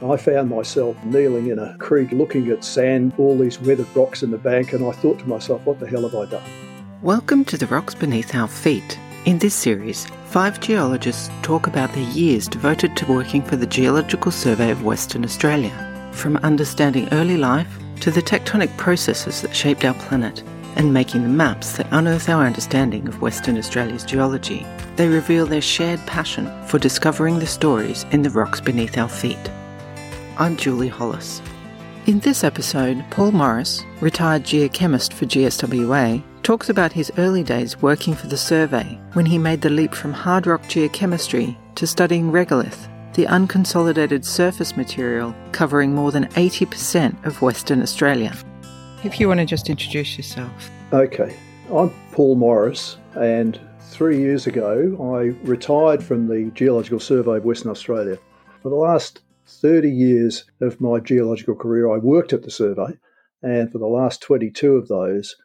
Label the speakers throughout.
Speaker 1: I found myself kneeling in a creek looking at sand, all these weathered rocks in the bank, and I thought to myself, what the hell have I done?
Speaker 2: Welcome to the rocks beneath our feet. In this series, five geologists talk about their years devoted to working for the Geological Survey of Western Australia, from understanding early life to the tectonic processes that shaped our planet and making the maps that unearth our understanding of Western Australia's geology. They reveal their shared passion for discovering the stories in the rocks beneath our feet. I'm Julie Hollis. In this episode, Paul Morris, retired geochemist for GSWA, talks about his early days working for the survey when he made the leap from hard rock geochemistry to studying regolith, the unconsolidated surface material covering more than 80% of Western Australia. If you want to just introduce yourself.
Speaker 1: Okay, I'm Paul Morris, and three years ago I retired from the Geological Survey of Western Australia. For the last 30 years of my geological career, I worked at the survey, and for the last 22 of those,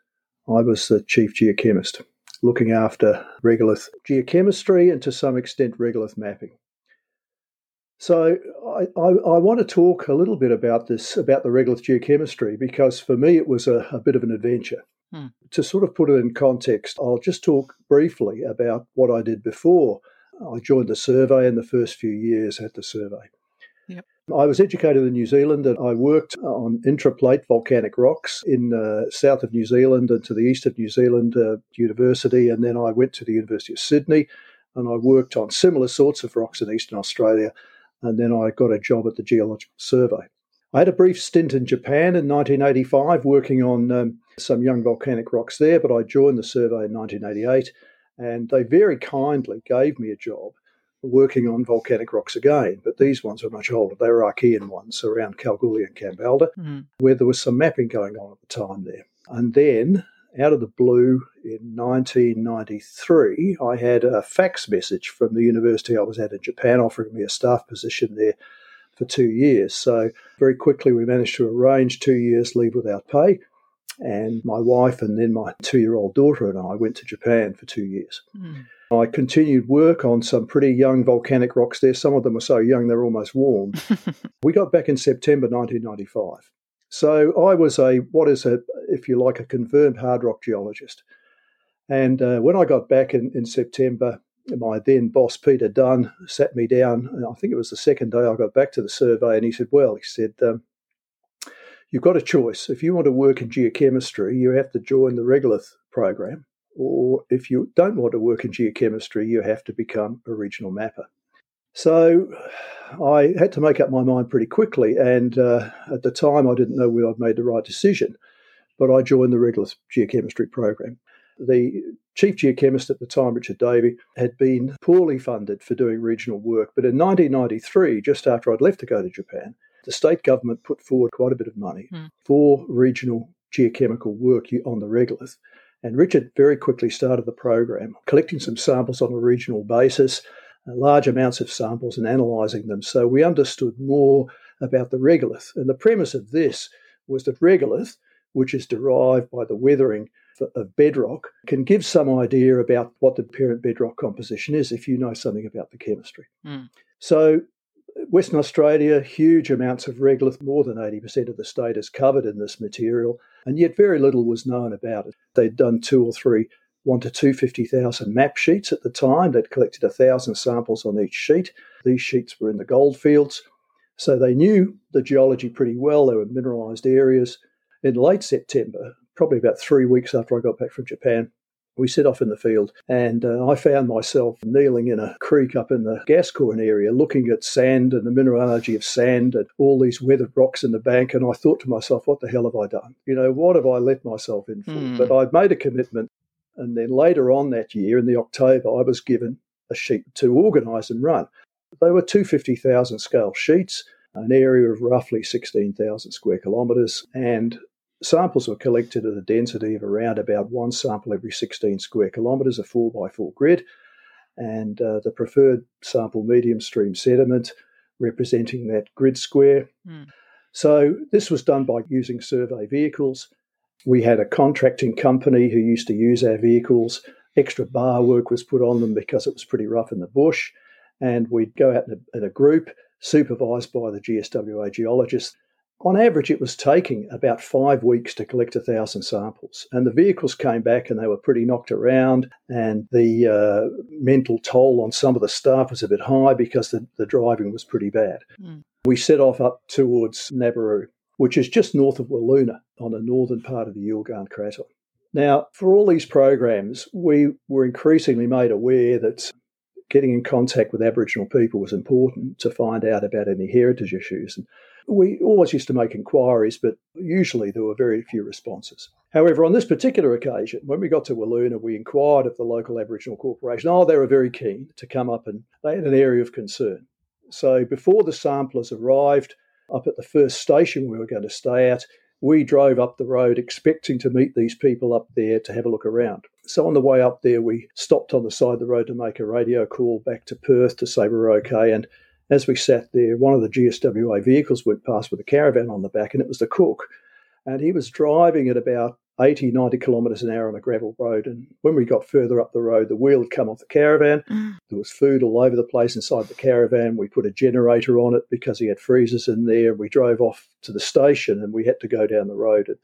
Speaker 1: I was the chief geochemist, looking after regolith geochemistry and to some extent regolith mapping. So I, I, I, want to talk a little bit about this, about the regolith geochemistry, because for me it was a, a bit of an adventure. Hmm. To sort of put it in context, I'll just talk briefly about what I did before I joined the survey in the first few years at the survey. Yep. I was educated in New Zealand and I worked on intraplate volcanic rocks in uh, south of New Zealand and to the east of New Zealand uh, University. And then I went to the University of Sydney and I worked on similar sorts of rocks in Eastern Australia. And then I got a job at the Geological Survey. I had a brief stint in Japan in 1985 working on um, some young volcanic rocks there, but I joined the survey in 1988 and they very kindly gave me a job working on volcanic rocks again, but these ones were much older. They were Archean ones around Kalgoorlie and Kambalda, mm. where there was some mapping going on at the time there. And then, out of the blue in 1993, I had a fax message from the university I was at in Japan offering me a staff position there for two years. So, very quickly, we managed to arrange two years leave without pay. And my wife and then my two year old daughter and I went to Japan for two years. Mm. I continued work on some pretty young volcanic rocks there. Some of them were so young they're almost warm. we got back in September 1995. So I was a, what is a, if you like, a confirmed hard rock geologist. And uh, when I got back in, in September, my then boss, Peter Dunn, sat me down. I think it was the second day I got back to the survey, and he said, Well, he said, um, You've got a choice. If you want to work in geochemistry, you have to join the regolith program or if you don't want to work in geochemistry, you have to become a regional mapper. So I had to make up my mind pretty quickly, and uh, at the time I didn't know whether I'd made the right decision, but I joined the regolith geochemistry program. The chief geochemist at the time, Richard Davy, had been poorly funded for doing regional work, but in 1993, just after I'd left to go to Japan, the state government put forward quite a bit of money mm. for regional geochemical work on the regolith. And Richard very quickly started the program, collecting some samples on a regional basis, uh, large amounts of samples, and analysing them. So we understood more about the regolith. And the premise of this was that regolith, which is derived by the weathering of bedrock, can give some idea about what the parent bedrock composition is if you know something about the chemistry. Mm. So Western Australia, huge amounts of regolith, more than 80% of the state is covered in this material, and yet very little was known about it. They'd done two or three one to 250,000 map sheets at the time. They'd collected a thousand samples on each sheet. These sheets were in the goldfields. So they knew the geology pretty well. There were mineralised areas. In late September, probably about three weeks after I got back from Japan, we set off in the field, and uh, I found myself kneeling in a creek up in the Gascoyne area, looking at sand and the mineralogy of sand and all these weathered rocks in the bank. And I thought to myself, what the hell have I done? You know, what have I let myself in for? Mm. But I'd made a commitment. And then later on that year, in the October, I was given a sheet to organise and run. They were 250,000 scale sheets, an area of roughly 16,000 square kilometres, and Samples were collected at a density of around about one sample every 16 square kilometres, a 4 by 4 grid, and uh, the preferred sample medium stream sediment representing that grid square. Mm. So this was done by using survey vehicles. We had a contracting company who used to use our vehicles. Extra bar work was put on them because it was pretty rough in the bush. And we'd go out in a, in a group, supervised by the GSWA geologists. On average, it was taking about five weeks to collect a thousand samples, and the vehicles came back and they were pretty knocked around, and the uh, mental toll on some of the staff was a bit high because the, the driving was pretty bad. Mm. We set off up towards Nabberu, which is just north of Wiluna on the northern part of the Yilgarn Craton. Now, for all these programs, we were increasingly made aware that getting in contact with Aboriginal people was important to find out about any heritage issues. And we always used to make inquiries, but usually there were very few responses. However, on this particular occasion, when we got to Wiluna, we inquired of the local Aboriginal corporation. Oh, they were very keen to come up and they had an area of concern. So before the samplers arrived up at the first station we were going to stay at, we drove up the road expecting to meet these people up there to have a look around. So on the way up there, we stopped on the side of the road to make a radio call back to Perth to say we're okay. And as we sat there, one of the GSWA vehicles went past with a caravan on the back, and it was the cook. And he was driving at about 80, 90 kilometres an hour on a gravel road. And when we got further up the road, the wheel had come off the caravan. Mm. There was food all over the place inside the caravan. We put a generator on it because he had freezers in there. We drove off to the station and we had to go down the road and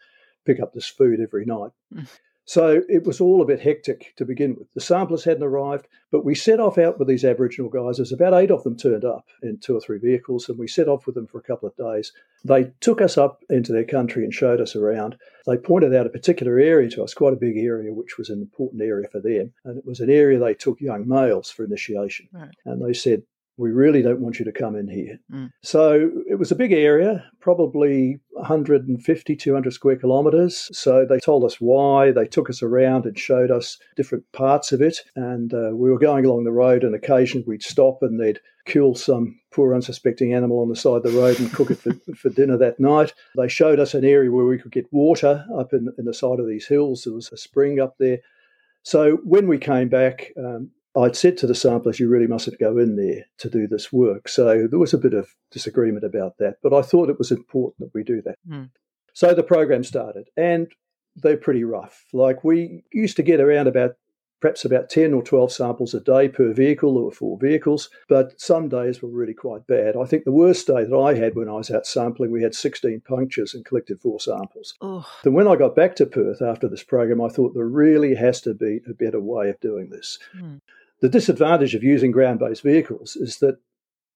Speaker 1: pick up this food every night. Mm. So it was all a bit hectic to begin with. The samplers hadn't arrived, but we set off out with these Aboriginal guys. There's about eight of them turned up in two or three vehicles, and we set off with them for a couple of days. They took us up into their country and showed us around. They pointed out a particular area to us, quite a big area, which was an important area for them. And it was an area they took young males for initiation. Right. And they said, we really don't want you to come in here. Mm. So it was a big area, probably 150, 200 square kilometres. So they told us why. They took us around and showed us different parts of it. And uh, we were going along the road, and occasionally we'd stop and they'd kill some poor unsuspecting animal on the side of the road and cook it for, for dinner that night. They showed us an area where we could get water up in, in the side of these hills. There was a spring up there. So when we came back, um, I'd said to the samplers, you really mustn't go in there to do this work. So there was a bit of disagreement about that, but I thought it was important that we do that. Mm. So the program started, and they're pretty rough. Like we used to get around about perhaps about 10 or 12 samples a day per vehicle. There were four vehicles, but some days were really quite bad. I think the worst day that I had when I was out sampling, we had 16 punctures and collected four samples. Oh. Then when I got back to Perth after this program, I thought there really has to be a better way of doing this. Mm. The disadvantage of using ground based vehicles is that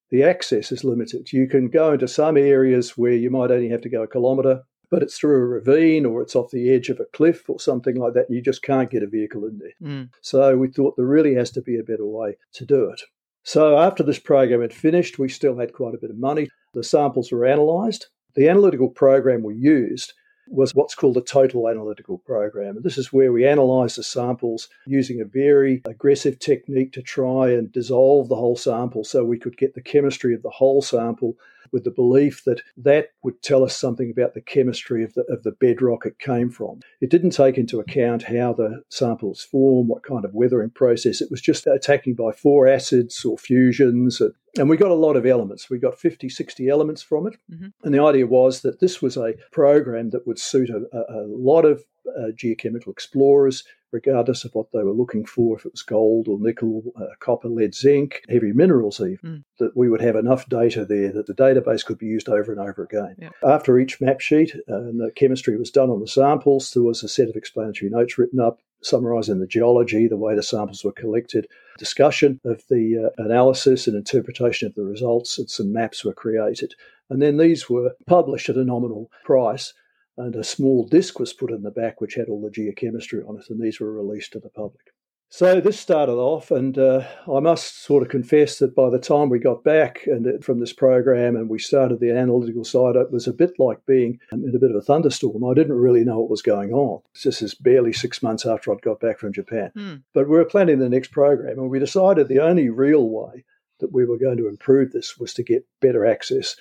Speaker 1: the access is limited. You can go into some areas where you might only have to go a kilometre, but it's through a ravine or it's off the edge of a cliff or something like that, and you just can't get a vehicle in there. Mm. So we thought there really has to be a better way to do it. So after this program had finished, we still had quite a bit of money. The samples were analysed. The analytical program we used was what's called a total analytical program. And this is where we analyze the samples using a very aggressive technique to try and dissolve the whole sample so we could get the chemistry of the whole sample with the belief that that would tell us something about the chemistry of the, of the bedrock it came from. It didn't take into account how the samples form, what kind of weathering process. It was just attacking by four acids or fusions. And we got a lot of elements. We got 50, 60 elements from it. Mm-hmm. And the idea was that this was a program that would suit a, a lot of uh, geochemical explorers regardless of what they were looking for, if it was gold or nickel, uh, copper, lead, zinc, heavy minerals, even, mm. that we would have enough data there that the database could be used over and over again. Yeah. After each map sheet uh, and the chemistry was done on the samples, there was a set of explanatory notes written up summarising the geology, the way the samples were collected, discussion of the uh, analysis and interpretation of the results, and some maps were created. And then these were published at a nominal price and a small disc was put in the back which had all the geochemistry on it, and these were released to the public. So this started off, and uh, I must sort of confess that by the time we got back and from this program and we started the analytical side, it was a bit like being in a bit of a thunderstorm. I didn't really know what was going on. This is barely six months after I'd got back from Japan. Mm. But we were planning the next program, and we decided the only real way that we were going to improve this was to get better access.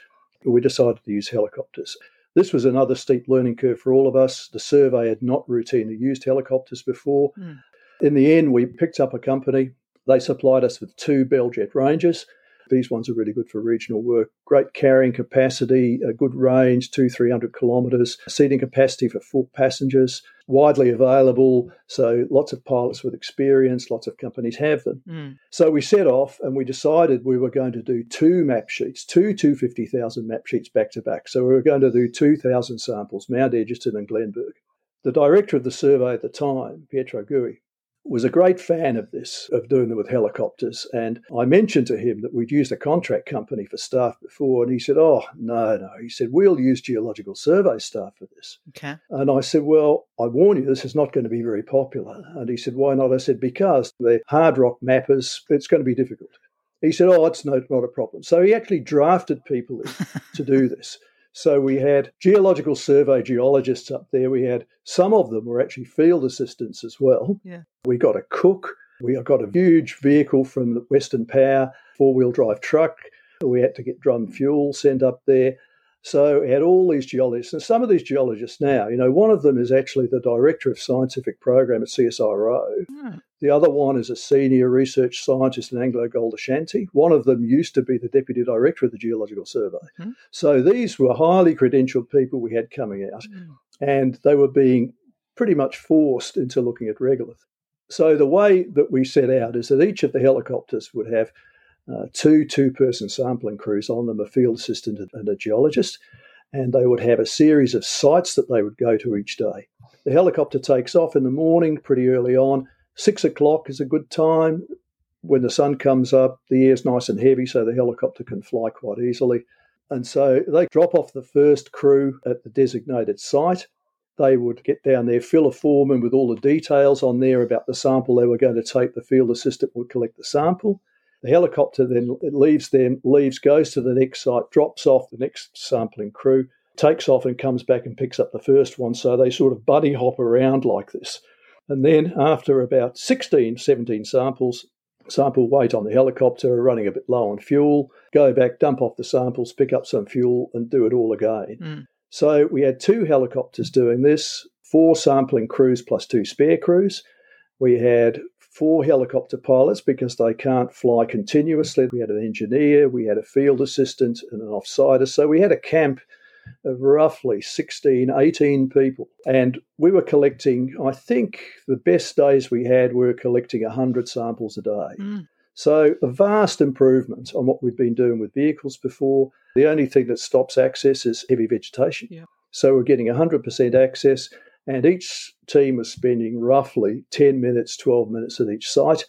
Speaker 1: We decided to use helicopters. This was another steep learning curve for all of us. The survey had not routinely used helicopters before. Mm. In the end, we picked up a company. They supplied us with two Bell Jet Rangers. These ones are really good for regional work. Great carrying capacity, a good range, two, 300 kilometres, seating capacity for four passengers. Widely available, so lots of pilots with experience, lots of companies have them. Mm. So we set off and we decided we were going to do two map sheets, two 250,000 map sheets back to back. So we were going to do 2,000 samples, Mount Egerton and Glenburgh. The director of the survey at the time, Pietro Guj, was a great fan of this, of doing them with helicopters. And I mentioned to him that we'd used a contract company for staff before. And he said, Oh, no, no. He said, We'll use geological survey staff for this.
Speaker 2: Okay.
Speaker 1: And I said, Well, I warn you, this is not going to be very popular. And he said, Why not? I said, Because they're hard rock mappers, it's going to be difficult. He said, Oh, it's no, not a problem. So he actually drafted people to do this. So we had geological survey geologists up there. We had some of them were actually field assistants as well.
Speaker 2: Yeah.
Speaker 1: We got a cook. We got a huge vehicle from Western Power four wheel drive truck. We had to get drum fuel sent up there. So we had all these geologists, and some of these geologists now, you know, one of them is actually the director of scientific program at CSIRO. Mm. The other one is a senior research scientist in Anglo Gold Ashanti. One of them used to be the deputy director of the Geological Survey. Mm. So these were highly credentialed people we had coming out, mm. and they were being pretty much forced into looking at regolith. So the way that we set out is that each of the helicopters would have uh, two two person sampling crews on them, a field assistant and a geologist, and they would have a series of sites that they would go to each day. The helicopter takes off in the morning pretty early on. Six o'clock is a good time. When the sun comes up, the air's nice and heavy, so the helicopter can fly quite easily. And so they drop off the first crew at the designated site. They would get down there, fill a form in with all the details on there about the sample they were going to take. The field assistant would collect the sample. The helicopter then leaves them, leaves, goes to the next site, drops off the next sampling crew, takes off and comes back and picks up the first one. So they sort of buddy hop around like this. And then after about 16, 17 samples, sample weight on the helicopter, running a bit low on fuel, go back, dump off the samples, pick up some fuel, and do it all again. Mm. So we had two helicopters doing this, four sampling crews plus two spare crews. We had four helicopter pilots because they can't fly continuously. We had an engineer, we had a field assistant, and an offsider. So we had a camp of roughly 16, 18 people. And we were collecting, I think the best days we had, we were collecting 100 samples a day. Mm. So a vast improvement on what we'd been doing with vehicles before. The only thing that stops access is heavy vegetation.
Speaker 2: Yeah.
Speaker 1: So we're getting 100% access and each team was spending roughly 10 minutes, 12 minutes at each site,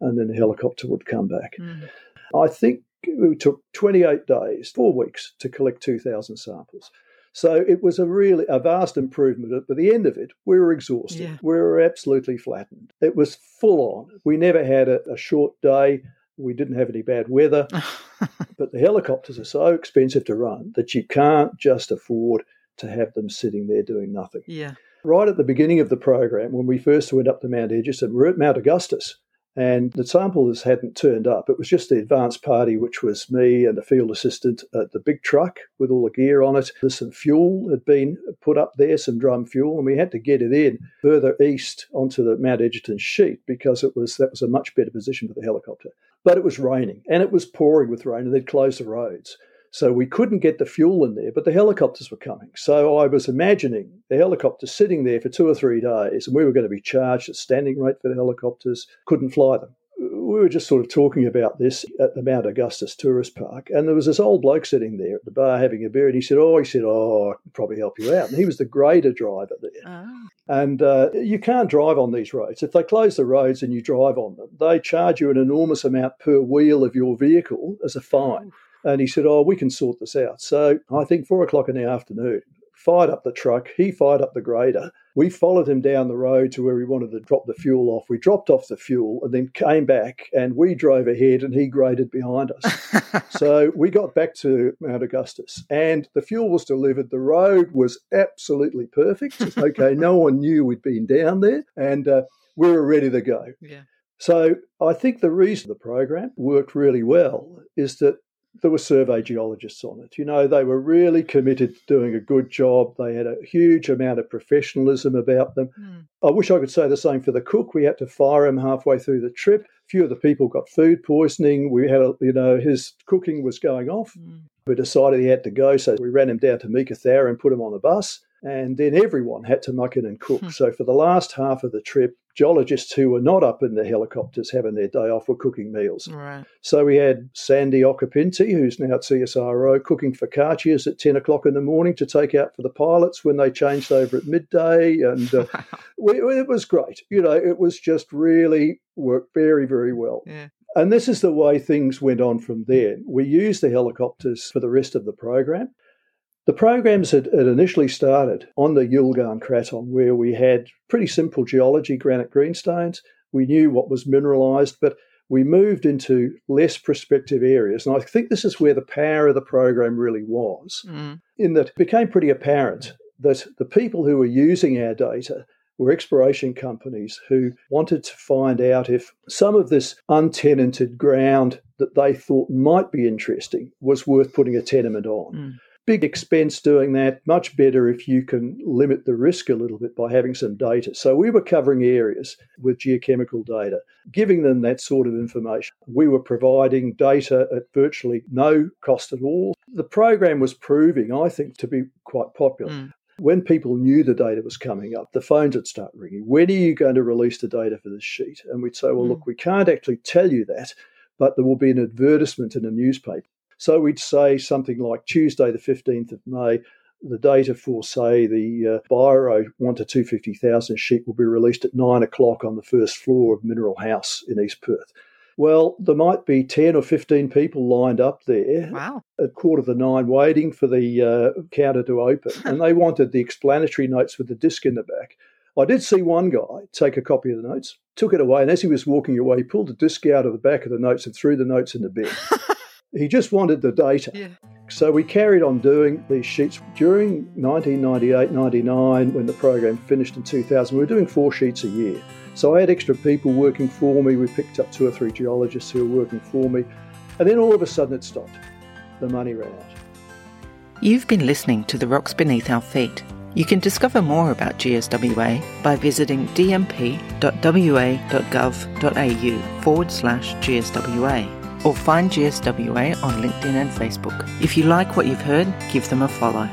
Speaker 1: and then the helicopter would come back. Mm. I think it took 28 days, four weeks, to collect 2,000 samples. So it was a really a vast improvement. At the end of it, we were exhausted. Yeah. We were absolutely flattened. It was full on. We never had a, a short day. We didn't have any bad weather. but the helicopters are so expensive to run that you can't just afford to have them sitting there doing nothing.
Speaker 2: Yeah.
Speaker 1: Right at the beginning of the program, when we first went up to Mount Egerton, we are at Mount Augustus, and the samplers hadn't turned up. It was just the advance party, which was me and the field assistant at the big truck with all the gear on it. There's some fuel had been put up there, some drum fuel, and we had to get it in further east onto the Mount Egerton sheet because it was that was a much better position for the helicopter. But it was raining and it was pouring with rain, and they'd closed the roads. So we couldn't get the fuel in there, but the helicopters were coming. So I was imagining the helicopters sitting there for two or three days, and we were going to be charged a standing rate for the helicopters, couldn't fly them. We were just sort of talking about this at the Mount Augustus Tourist Park, and there was this old bloke sitting there at the bar having a beer, and he said, "Oh, he said, oh, I can probably help you out." And he was the grader driver there, oh. and uh, you can't drive on these roads. If they close the roads and you drive on them, they charge you an enormous amount per wheel of your vehicle as a fine. And he said, Oh, we can sort this out. So I think four o'clock in the afternoon, fired up the truck. He fired up the grader. We followed him down the road to where we wanted to drop the fuel off. We dropped off the fuel and then came back and we drove ahead and he graded behind us. so we got back to Mount Augustus and the fuel was delivered. The road was absolutely perfect. okay, no one knew we'd been down there and uh, we were ready to go.
Speaker 2: Yeah.
Speaker 1: So I think the reason the program worked really well is that there were survey geologists on it. You know, they were really committed to doing a good job. They had a huge amount of professionalism about them. Mm. I wish I could say the same for the cook. We had to fire him halfway through the trip. A few of the people got food poisoning. We had, a, you know, his cooking was going off. Mm. We decided he had to go, so we ran him down to Meekatharra and put him on the bus. And then everyone had to muck in and cook. Hmm. So for the last half of the trip, geologists who were not up in the helicopters having their day off were cooking meals.
Speaker 2: Right.
Speaker 1: So we had Sandy Occhipinti, who's now at CSIRO, cooking for focaccias at 10 o'clock in the morning to take out for the pilots when they changed over at midday. And uh, we, it was great. You know, it was just really worked very, very well.
Speaker 2: Yeah.
Speaker 1: And this is the way things went on from there. We used the helicopters for the rest of the program. The programs had, had, initially started on the Yilgarn Craton, where we had pretty simple geology, granite greenstones. We knew what was mineralized, but we moved into less prospective areas. And I think this is where the power of the program really was, mm. in that it became pretty apparent that the people who were using our data were exploration companies who wanted to find out if some of this untenanted ground that they thought might be interesting was worth putting a tenement on. Mm big expense doing that. Much better if you can limit the risk a little bit by having some data. So we were covering areas with geochemical data, giving them that sort of information. We were providing data at virtually no cost at all. The program was proving, I think, to be quite popular. Mm. When people knew the data was coming up, the phones would start ringing. When are you going to release the data for this sheet? And we'd say, well, mm. look, we can't actually tell you that, but there will be an advertisement in a newspaper. So we'd say something like Tuesday, the 15th of May, the data for, say, the uh, Byro 1 to 250,000 sheet will be released at 9 o'clock on the first floor of Mineral House in East Perth. Well, there might be 10 or 15 people lined up there
Speaker 2: wow.
Speaker 1: at quarter to nine waiting for the uh, counter to open. and they wanted the explanatory notes with the disc in the back. I did see one guy take a copy of the notes, took it away, and as he was walking away, he pulled the disc out of the back of the notes and threw the notes in the bin. He just wanted the data.
Speaker 2: Yeah.
Speaker 1: So we carried on doing these sheets during 1998 99 when the program finished in 2000. We were doing four sheets a year. So I had extra people working for me. We picked up two or three geologists who were working for me. And then all of a sudden it stopped. The money ran out.
Speaker 2: You've been listening to The Rocks Beneath Our Feet. You can discover more about GSWA by visiting dmp.wa.gov.au forward slash GSWA or find GSWA on LinkedIn and Facebook. If you like what you've heard, give them a follow.